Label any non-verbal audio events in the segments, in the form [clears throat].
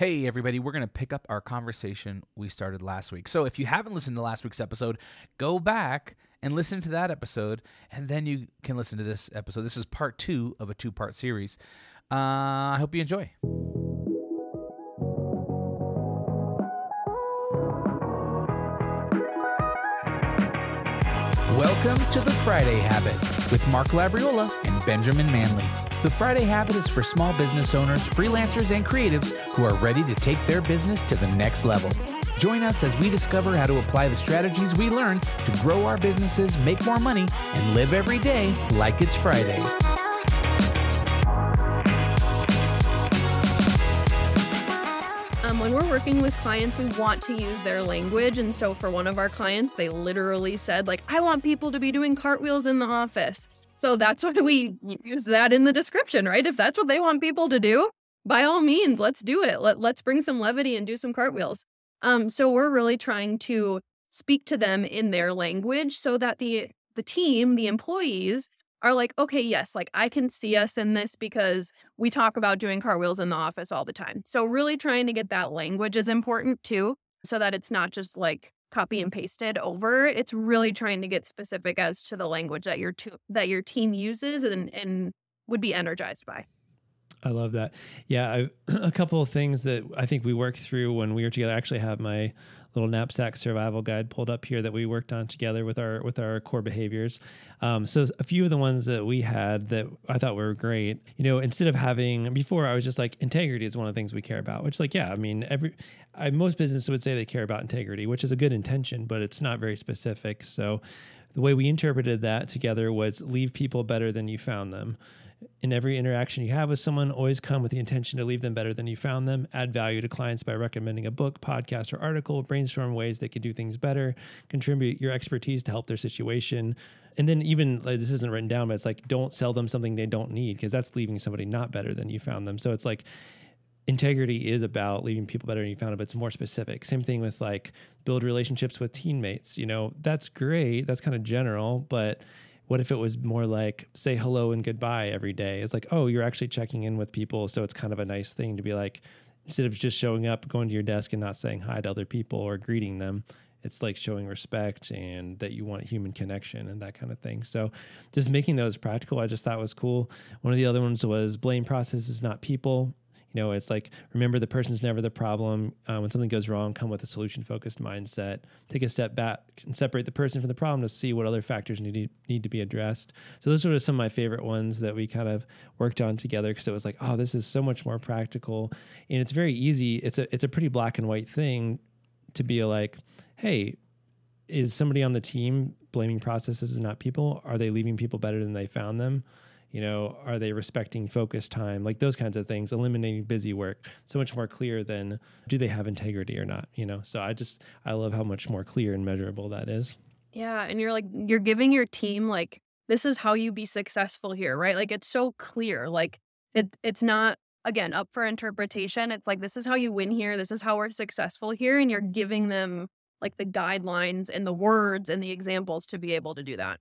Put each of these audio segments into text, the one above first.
Hey, everybody, we're going to pick up our conversation we started last week. So, if you haven't listened to last week's episode, go back and listen to that episode, and then you can listen to this episode. This is part two of a two part series. Uh, I hope you enjoy. Welcome to the Friday Habit with Mark Labriola and Benjamin Manley. The Friday Habit is for small business owners, freelancers, and creatives who are ready to take their business to the next level. Join us as we discover how to apply the strategies we learn to grow our businesses, make more money, and live every day like it's Friday. When we're working with clients, we want to use their language. And so for one of our clients, they literally said, like, I want people to be doing cartwheels in the office. So that's [laughs] why we use that in the description, right? If that's what they want people to do, by all means, let's do it. Let, let's bring some levity and do some cartwheels. Um, so we're really trying to speak to them in their language so that the the team, the employees, are like, okay, yes, like I can see us in this because we talk about doing cartwheels in the office all the time. So really trying to get that language is important too, so that it's not just like copy and pasted over. It's really trying to get specific as to the language that your to- that your team uses and and would be energized by. I love that. Yeah, I, [clears throat] a couple of things that I think we worked through when we were together. I actually have my little knapsack survival guide pulled up here that we worked on together with our with our core behaviors. Um, so a few of the ones that we had that I thought were great. You know, instead of having before, I was just like integrity is one of the things we care about. Which, like, yeah, I mean, every I, most businesses would say they care about integrity, which is a good intention, but it's not very specific. So the way we interpreted that together was leave people better than you found them in every interaction you have with someone, always come with the intention to leave them better than you found them. Add value to clients by recommending a book, podcast, or article. Brainstorm ways they could do things better. Contribute your expertise to help their situation. And then, even like, this isn't written down, but it's like don't sell them something they don't need because that's leaving somebody not better than you found them. So it's like integrity is about leaving people better than you found them, but it's more specific. Same thing with like build relationships with teammates. You know, that's great. That's kind of general, but what if it was more like say hello and goodbye every day? It's like, oh, you're actually checking in with people. So it's kind of a nice thing to be like, instead of just showing up, going to your desk and not saying hi to other people or greeting them, it's like showing respect and that you want human connection and that kind of thing. So just making those practical, I just thought was cool. One of the other ones was blame processes, not people. You know, it's like remember the person's never the problem. Uh, when something goes wrong, come with a solution focused mindset. Take a step back and separate the person from the problem to see what other factors need need to be addressed. So those were some of my favorite ones that we kind of worked on together because it was like, oh, this is so much more practical and it's very easy. It's a it's a pretty black and white thing to be like, hey, is somebody on the team blaming processes and not people? Are they leaving people better than they found them? You know are they respecting focus time? Like those kinds of things eliminating busy work so much more clear than do they have integrity or not you know? So i just i love how much more clear and measurable that is. Yeah and you're like you're giving your team like this is how you be successful here right? Like it's so clear like it it's not again up for interpretation. It's like this is how you win here this is how we're successful here and you're giving them like the guidelines and the words and the examples to be able to do that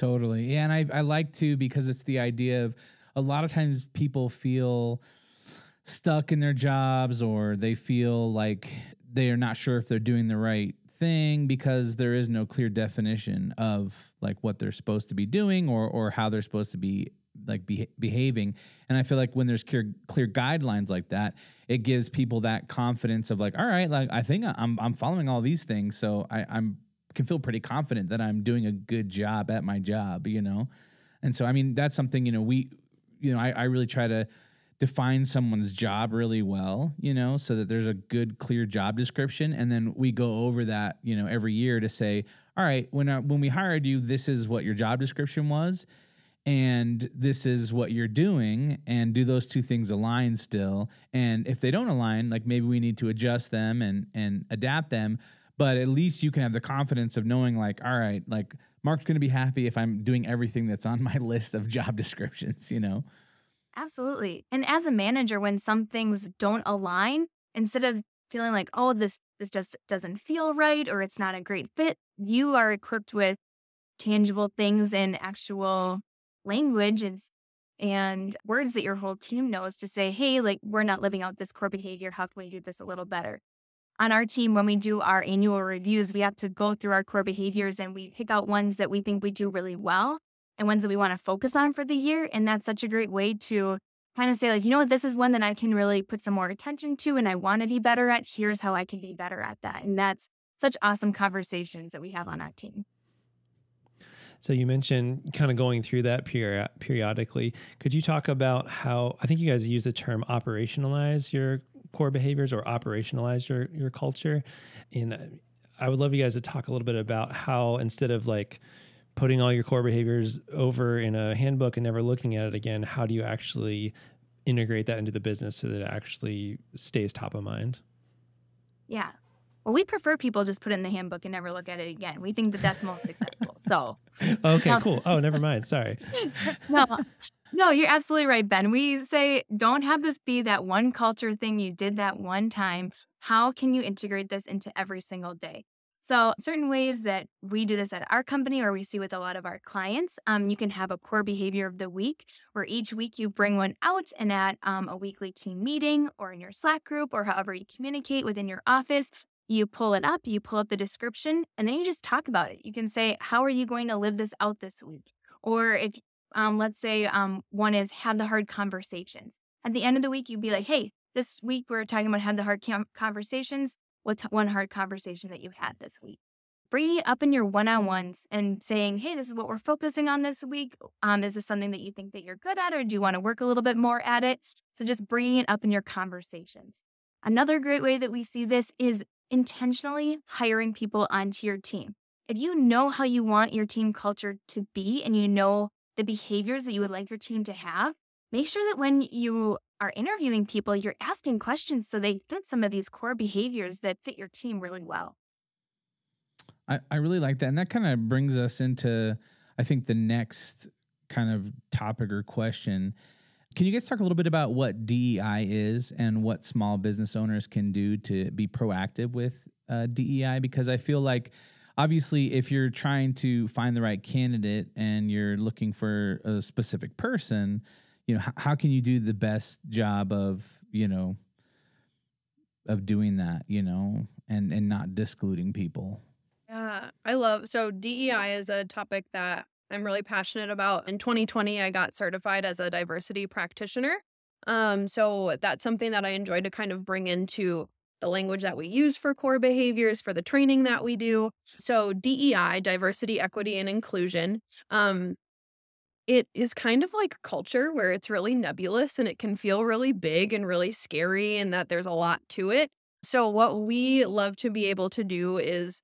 Totally. Yeah, and I I like to because it's the idea of a lot of times people feel stuck in their jobs or they feel like they are not sure if they're doing the right thing because there is no clear definition of like what they're supposed to be doing or or how they're supposed to be like be, behaving and i feel like when there's clear clear guidelines like that it gives people that confidence of like all right like i think i'm i'm following all these things so i i'm can feel pretty confident that I'm doing a good job at my job, you know? And so, I mean, that's something, you know, we, you know, I, I really try to define someone's job really well, you know, so that there's a good, clear job description. And then we go over that, you know, every year to say, all right, when, uh, when we hired you, this is what your job description was. And this is what you're doing, and do those two things align still? And if they don't align, like maybe we need to adjust them and and adapt them but at least you can have the confidence of knowing like all right like mark's going to be happy if i'm doing everything that's on my [laughs] list of job descriptions you know absolutely and as a manager when some things don't align instead of feeling like oh this this just doesn't feel right or it's not a great fit you are equipped with tangible things and actual language and and words that your whole team knows to say, hey, like we're not living out this core behavior. How can we do this a little better? On our team, when we do our annual reviews, we have to go through our core behaviors and we pick out ones that we think we do really well and ones that we want to focus on for the year. And that's such a great way to kind of say, like, you know what, this is one that I can really put some more attention to and I want to be better at. Here's how I can be better at that. And that's such awesome conversations that we have on our team. So you mentioned kind of going through that peri- periodically. Could you talk about how I think you guys use the term operationalize your core behaviors or operationalize your your culture? And I would love you guys to talk a little bit about how instead of like putting all your core behaviors over in a handbook and never looking at it again, how do you actually integrate that into the business so that it actually stays top of mind? Yeah. Well, we prefer people just put it in the handbook and never look at it again. We think that that's most successful. So, [laughs] okay, um, cool. Oh, never mind. Sorry. [laughs] no, no, you're absolutely right, Ben. We say don't have this be that one culture thing you did that one time. How can you integrate this into every single day? So, certain ways that we do this at our company or we see with a lot of our clients, um, you can have a core behavior of the week where each week you bring one out and at um, a weekly team meeting or in your Slack group or however you communicate within your office, you pull it up, you pull up the description, and then you just talk about it. You can say, How are you going to live this out this week? Or if, um, let's say, um, one is have the hard conversations. At the end of the week, you'd be like, Hey, this week we're talking about have the hard conversations. What's one hard conversation that you had this week? Bringing it up in your one on ones and saying, Hey, this is what we're focusing on this week. Um, is this something that you think that you're good at, or do you want to work a little bit more at it? So just bringing it up in your conversations. Another great way that we see this is intentionally hiring people onto your team. If you know how you want your team culture to be and you know the behaviors that you would like your team to have, make sure that when you are interviewing people, you're asking questions so they fit some of these core behaviors that fit your team really well. I, I really like that. And that kind of brings us into, I think, the next kind of topic or question can you guys talk a little bit about what DEI is and what small business owners can do to be proactive with uh, DEI? Because I feel like obviously if you're trying to find the right candidate and you're looking for a specific person, you know, h- how can you do the best job of, you know, of doing that, you know, and and not discluding people? Yeah, I love so DEI is a topic that I'm really passionate about. In 2020, I got certified as a diversity practitioner. Um, so that's something that I enjoy to kind of bring into the language that we use for core behaviors, for the training that we do. So DEI, diversity, equity, and inclusion. Um, it is kind of like culture where it's really nebulous and it can feel really big and really scary and that there's a lot to it. So what we love to be able to do is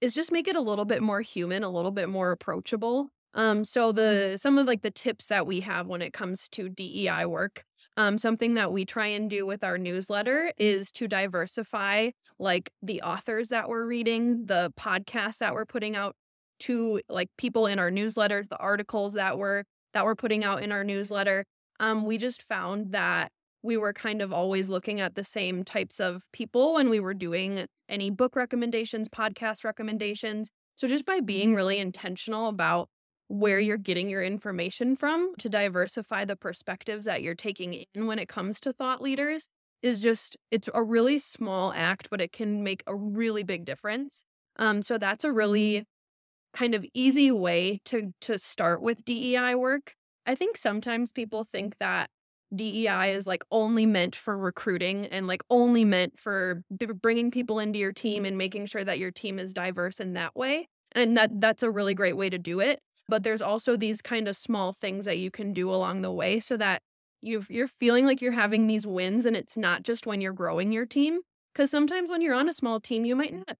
is just make it a little bit more human, a little bit more approachable. Um, so the some of like the tips that we have when it comes to DEI work, um, something that we try and do with our newsletter is to diversify like the authors that we're reading, the podcasts that we're putting out to like people in our newsletters, the articles that we're that we're putting out in our newsletter. Um, we just found that we were kind of always looking at the same types of people when we were doing any book recommendations, podcast recommendations. So just by being really intentional about where you're getting your information from to diversify the perspectives that you're taking in when it comes to thought leaders is just it's a really small act but it can make a really big difference. Um so that's a really kind of easy way to to start with DEI work. I think sometimes people think that DEI is like only meant for recruiting and like only meant for b- bringing people into your team and making sure that your team is diverse in that way and that that's a really great way to do it but there's also these kind of small things that you can do along the way so that you you're feeling like you're having these wins and it's not just when you're growing your team because sometimes when you're on a small team you might not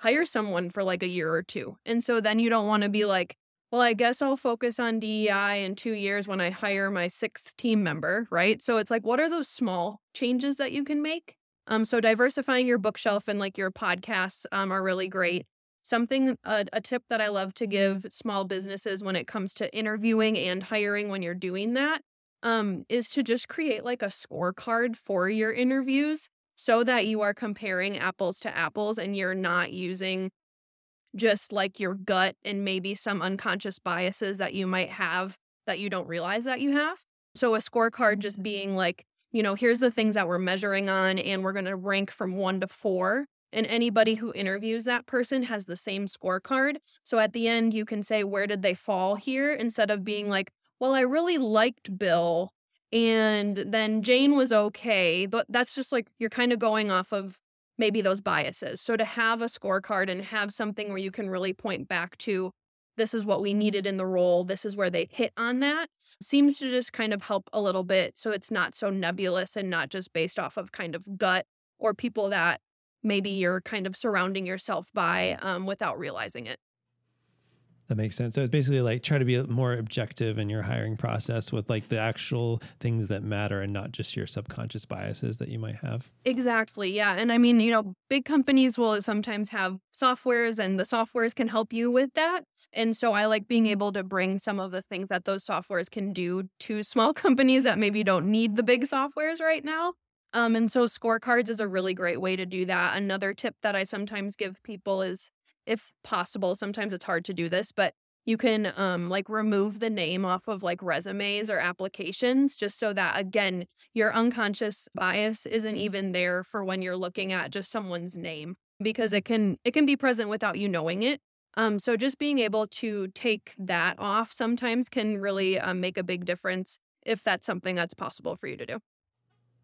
hire someone for like a year or two and so then you don't want to be like well i guess i'll focus on dei in two years when i hire my sixth team member right? So it's like what are those small changes that you can make? Um so diversifying your bookshelf and like your podcasts um, are really great Something, a, a tip that I love to give small businesses when it comes to interviewing and hiring when you're doing that um, is to just create like a scorecard for your interviews so that you are comparing apples to apples and you're not using just like your gut and maybe some unconscious biases that you might have that you don't realize that you have. So a scorecard just being like, you know, here's the things that we're measuring on, and we're going to rank from one to four. And anybody who interviews that person has the same scorecard. So at the end, you can say, where did they fall here? Instead of being like, well, I really liked Bill, and then Jane was okay. But that's just like you're kind of going off of maybe those biases. So to have a scorecard and have something where you can really point back to this is what we needed in the role, this is where they hit on that, seems to just kind of help a little bit so it's not so nebulous and not just based off of kind of gut or people that maybe you're kind of surrounding yourself by um, without realizing it. That makes sense. So it's basically like try to be more objective in your hiring process with like the actual things that matter and not just your subconscious biases that you might have. Exactly. Yeah. And I mean, you know, big companies will sometimes have softwares and the softwares can help you with that. And so I like being able to bring some of the things that those softwares can do to small [laughs] companies that maybe don't need the big softwares right now. Um, and so scorecards is a really great way to do that. Another tip that I sometimes give people is if possible, sometimes it's hard to do this, but you can um like remove the name off of like resumes or applications just so that again your unconscious bias isn't even there for when you're looking at just someone's name because it can it can be present without you knowing it um so just being able to take that off sometimes can really um, make a big difference if that's something that's possible for you to do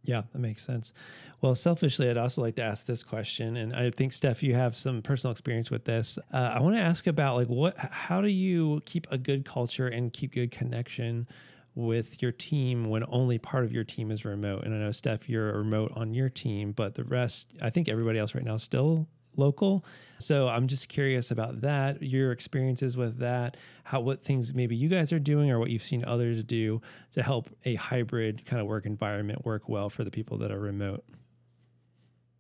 yeah, that makes sense. Well, selfishly, I'd also like to ask this question, and I think Steph, you have some personal experience with this. Uh, I want to ask about like what, how do you keep a good culture and keep good connection with your team when only part of your team is remote? And I know Steph, you're remote on your team, but the rest, I think everybody else right now still local. So I'm just curious about that, your experiences with that, how what things maybe you guys are doing or what you've seen others do to help a hybrid kind of work environment work well for the people that are remote.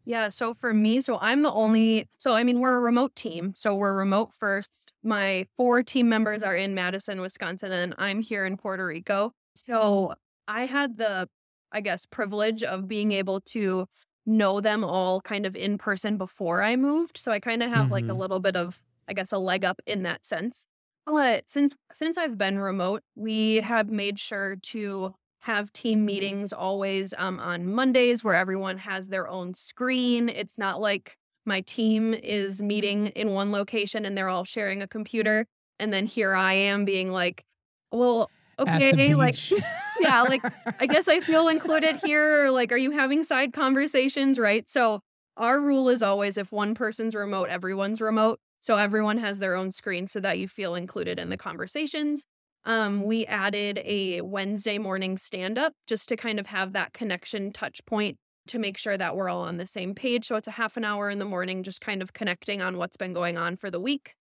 Yeah, so for me, so I'm the only so I mean we're a remote team. So we're remote first. My four team members are in Madison, Wisconsin and I'm here in Puerto Rico. So I had the I guess privilege of being able to know them all kind of in person before I moved. So I kind of have mm-hmm. like a mm-hmm. little bit of, I guess, a leg up in that sense. But since since I've been remote, we have made sure to have team meetings always um, on Mondays where everyone has their own screen. It's not like my team is meeting in one location and they're all sharing a computer. And then here I am being like, well, okay, like [laughs] yeah, like I guess I feel included here. Like, are you having side conversations? Right. So our rule is always if one person's remote, everyone's remote. So everyone has their own screen so that you feel included in the conversations. Um, we added a Wednesday morning stand up just to kind of have that connection touch point to make sure that we're all on the same page. So it's a half an hour in the morning, just kind of connecting on what's been going on for the week.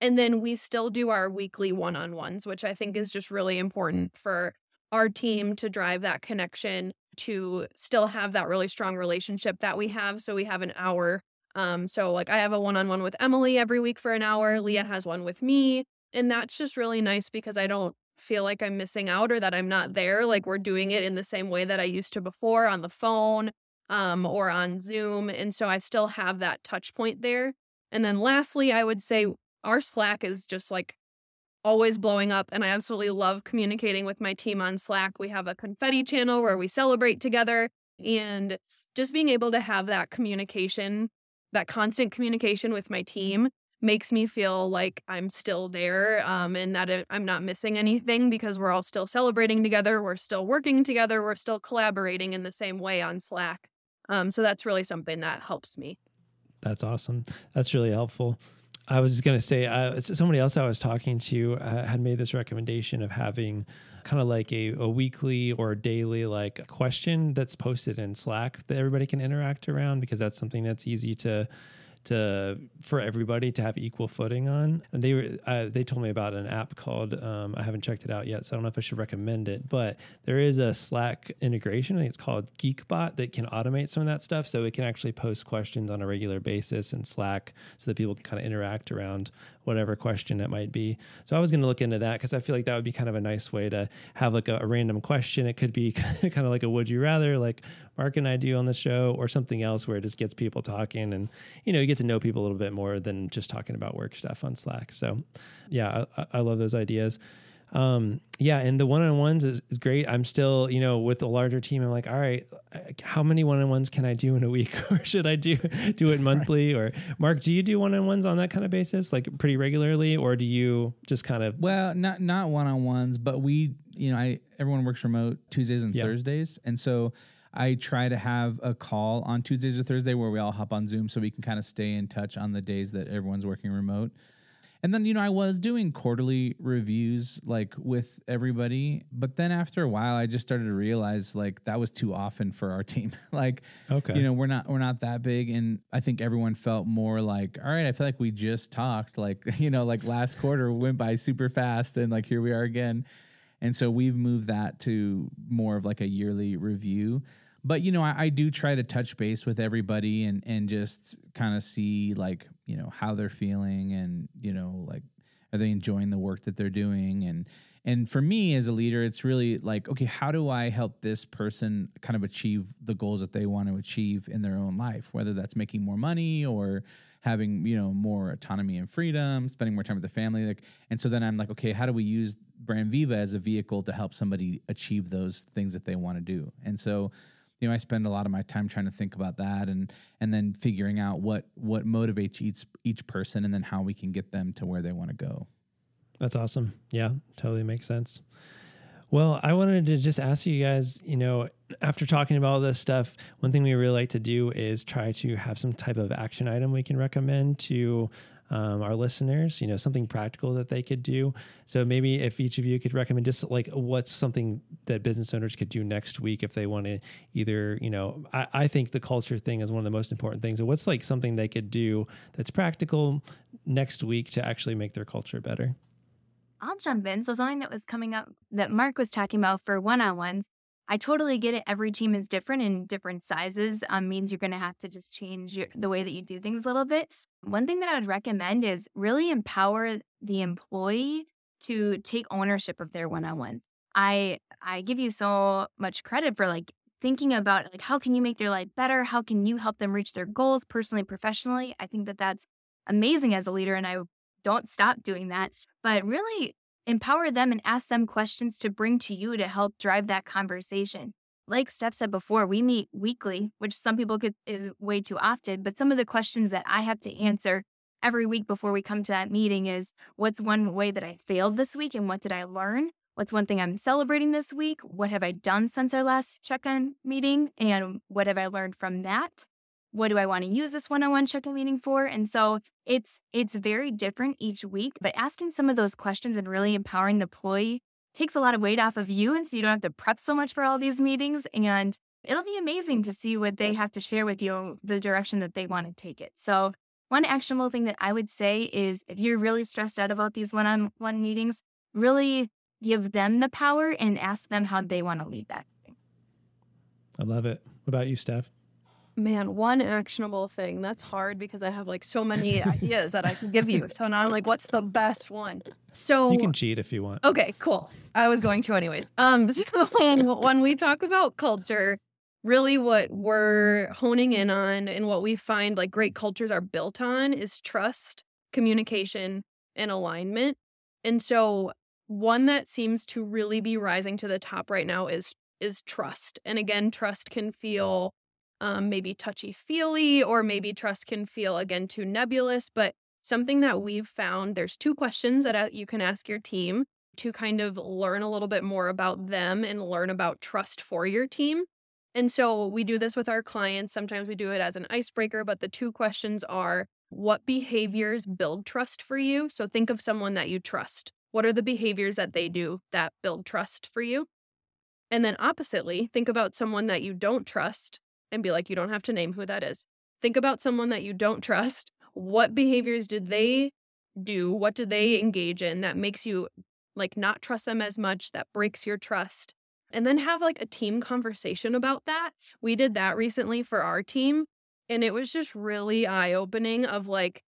And then we still do our weekly one on ones, which I think is just really important for our team to drive that connection, to still have that really strong relationship that we have. So we have an hour. Um, so like I have a one on one with Emily every week for an hour. Leah has one with me. And that's just really nice because I don't feel like I'm missing out or that I'm not there. Like we're doing it in the same way that I used to before on the phone um, or on Zoom. And so I still have that touch point there. And then lastly, I would say our Slack is just like always blowing up and I absolutely love communicating with my team on Slack. We have a confetti channel where we celebrate together and just being able to have that communication, that constant communication with my team makes me feel like I'm still there um, and that I'm not missing anything because we're all still celebrating together. We're still working together. We're still collaborating in the same way on Slack. Um, so that's really something that helps me. That's awesome. That's really helpful. I was going to say, uh, somebody else I was talking to uh, had made this recommendation of having kind of like a, a weekly or daily like question that's posted in Slack that everybody can interact around because that's something that's easy to to for everybody to have equal footing on. And they were uh, they told me about an app called um, I haven't checked it out yet, so I don't know if I should recommend it. But there is a Slack integration. I think it's called Geekbot that can automate some of that stuff, so it can actually post questions on a regular basis in Slack, so that people can kind of interact around whatever question it might be. So I was going to look into that because I feel like that would be kind of a nice way to have like a, a random question. It could be [laughs] kind of like a would you rather, like Mark and I do on the show, or something else where it just gets people talking and you know get to know people a little bit more than just talking about work stuff on Slack. So yeah, I, I love those ideas. Um, yeah, and the one on ones is, is great. I'm still, you know, with a larger team, I'm like, all right, how many one on ones can I do in a week, [laughs] or should I do do it monthly? Or Mark, do you do one on ones on that kind of basis, like pretty regularly, or do you just kind of? Well, not not one on ones, but we, you know, I everyone works remote Tuesdays and Yeah. Thursdays, and so I try to have a call on Tuesdays or Thursday where we all hop on Zoom so we can kind of stay in touch on the days that everyone's working remote. And then, you know, I was doing quarterly reviews like with everybody. But then after a while, I just started to realize like that was too often for our [laughs] team. like, Okay. you know, we're not, we're not that big. And I think everyone felt more like, all right, I feel like we just talked. Like, [laughs] you know, like last quarter went by super fast and like here we are again. And so we've moved that to more of like a yearly review. But you know, I, I do try to touch base with everybody and and just kind of see like you know how they're feeling and you know like are they enjoying the work that they're doing and and for me as a leader it's really like okay how do i help this person kind of achieve the goals that they want to achieve in their own life whether that's making more money or having you know more autonomy and freedom spending more time with the family like and so then i'm like okay how do we use brand viva as a vehicle to help somebody achieve those things that they want to do and so you know i spend a lot of my time trying to think about that and and then figuring out what what motivates each each person and then how we can get them to where they want to go That's awesome. Yeah, totally makes sense. Well, I wanted to just ask you guys, you know, after talking about all this stuff, one thing we really like to do is try to have some type of action item we can recommend to um, our listeners, you know, something practical that they could do. So maybe if each of you could recommend just like what's something that business owners could do next week if they want to either, you know, I, I think the culture thing is one of the most important things. So what's like something they could do that's practical next week to actually make their culture better? I'll jump in. So something that was coming up that Mark was talking about for one-on-ones, I totally get it. Every team is different and different sizes um, means you're going to have to just change your, the way that you do things a little bit. One thing that I would recommend is really empower the employee to take ownership of their one-on-ones. I I give you so much credit for like thinking about like how can you make their life better? How can you help them reach their goals personally, professionally? I think that that's amazing as a leader, and I don't stop doing that. But really empower them and ask them questions to bring to you to help drive that conversation. Like Steph said before, we meet weekly, which some people could is way too often. But some of the questions that I have to answer every week before we come to that meeting is what's one way that I failed this week and what did I learn? What's one thing I'm celebrating this week? What have I done since our last check in meeting? And what have I learned from that? What do I want to use this one-on-one check-in meeting for? And so it's it's very different each week, but asking some of those questions and really empowering the employee takes a lot of weight off of you. And so you don't have to prep so much for all these meetings. And it'll be amazing to see what they have to share with you, the direction that they want to take it. So one actionable thing that I would say is if you're really stressed out about these one-on-one meetings, really give them the power and ask them how they want to lead that. I love it. What about you, Steph? Man, one actionable thing. That's hard because I have like so many ideas that I can give you. [laughs] So now I'm like, what's the best one? So You can cheat if you want. Okay, cool. I was going to anyways. Um, [laughs] so when we talk about culture, really what we're honing in on and what we find like great cultures are built on is trust, communication, and alignment. And so one that seems to really be rising to the top right now is is trust. And again, trust can feel um, maybe touchy feely, or maybe trust can feel again too nebulous. But something that we've found there's two questions that you can ask your team to kind of learn a little bit more about them and learn about trust for your team. And so we do this with our clients. Sometimes we do it as an icebreaker, but the two questions are what behaviors build trust for you? So think of someone that you trust. What are the behaviors that they do that build trust for you? And then oppositely, think about someone that you don't trust and be like, you don't have to name who that is. Think about someone that you don't trust. What behaviors did they do? What do they engage in that makes you like not trust them as much, that breaks your trust? And then have like a team conversation about that. We did that recently for our team. And it was just really eye opening of like,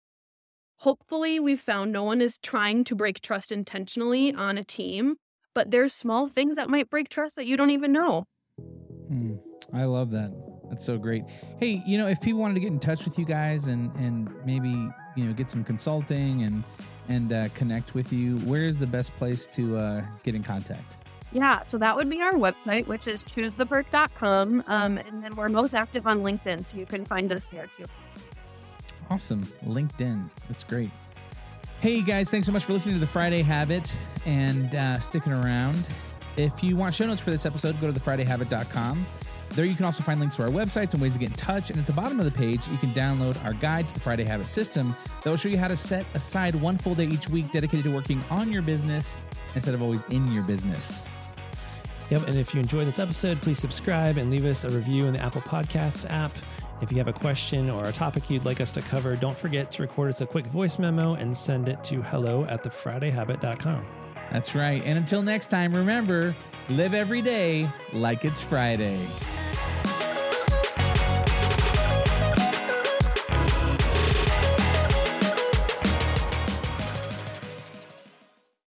hopefully, we've found no one is trying to break trust intentionally on a team, but there's small things that might break trust that you don't even know. Hmm. I love that. That's so great. Hey, you know, if people wanted to get in touch with you guys and and maybe you know get some consulting and and uh, connect with you, where is the best place to uh, get in contact? Yeah, so that would be our website, which is choosetheperk.com. Um, and then we're most active on LinkedIn, so you can find us there too. Awesome. LinkedIn. That's great. Hey guys, thanks so much for listening to the Friday Habit and uh, sticking around. If you want show notes for this episode, go to thefridayhabit.com. There you can also find links to our websites and ways to get in touch. And at the bottom of the page, you can download our guide to the Friday Habit system that will show you how to set aside one full day each week dedicated to working on your business instead of always in your business. Yep. And if you enjoyed this episode, please subscribe and leave us a review in the Apple Podcasts app. If you have a question or a topic you'd like us to cover, don't forget to record us a quick voice memo and send it to hello at thefridayhabit.com. That's right. And until next time, remember live every day like it's Friday.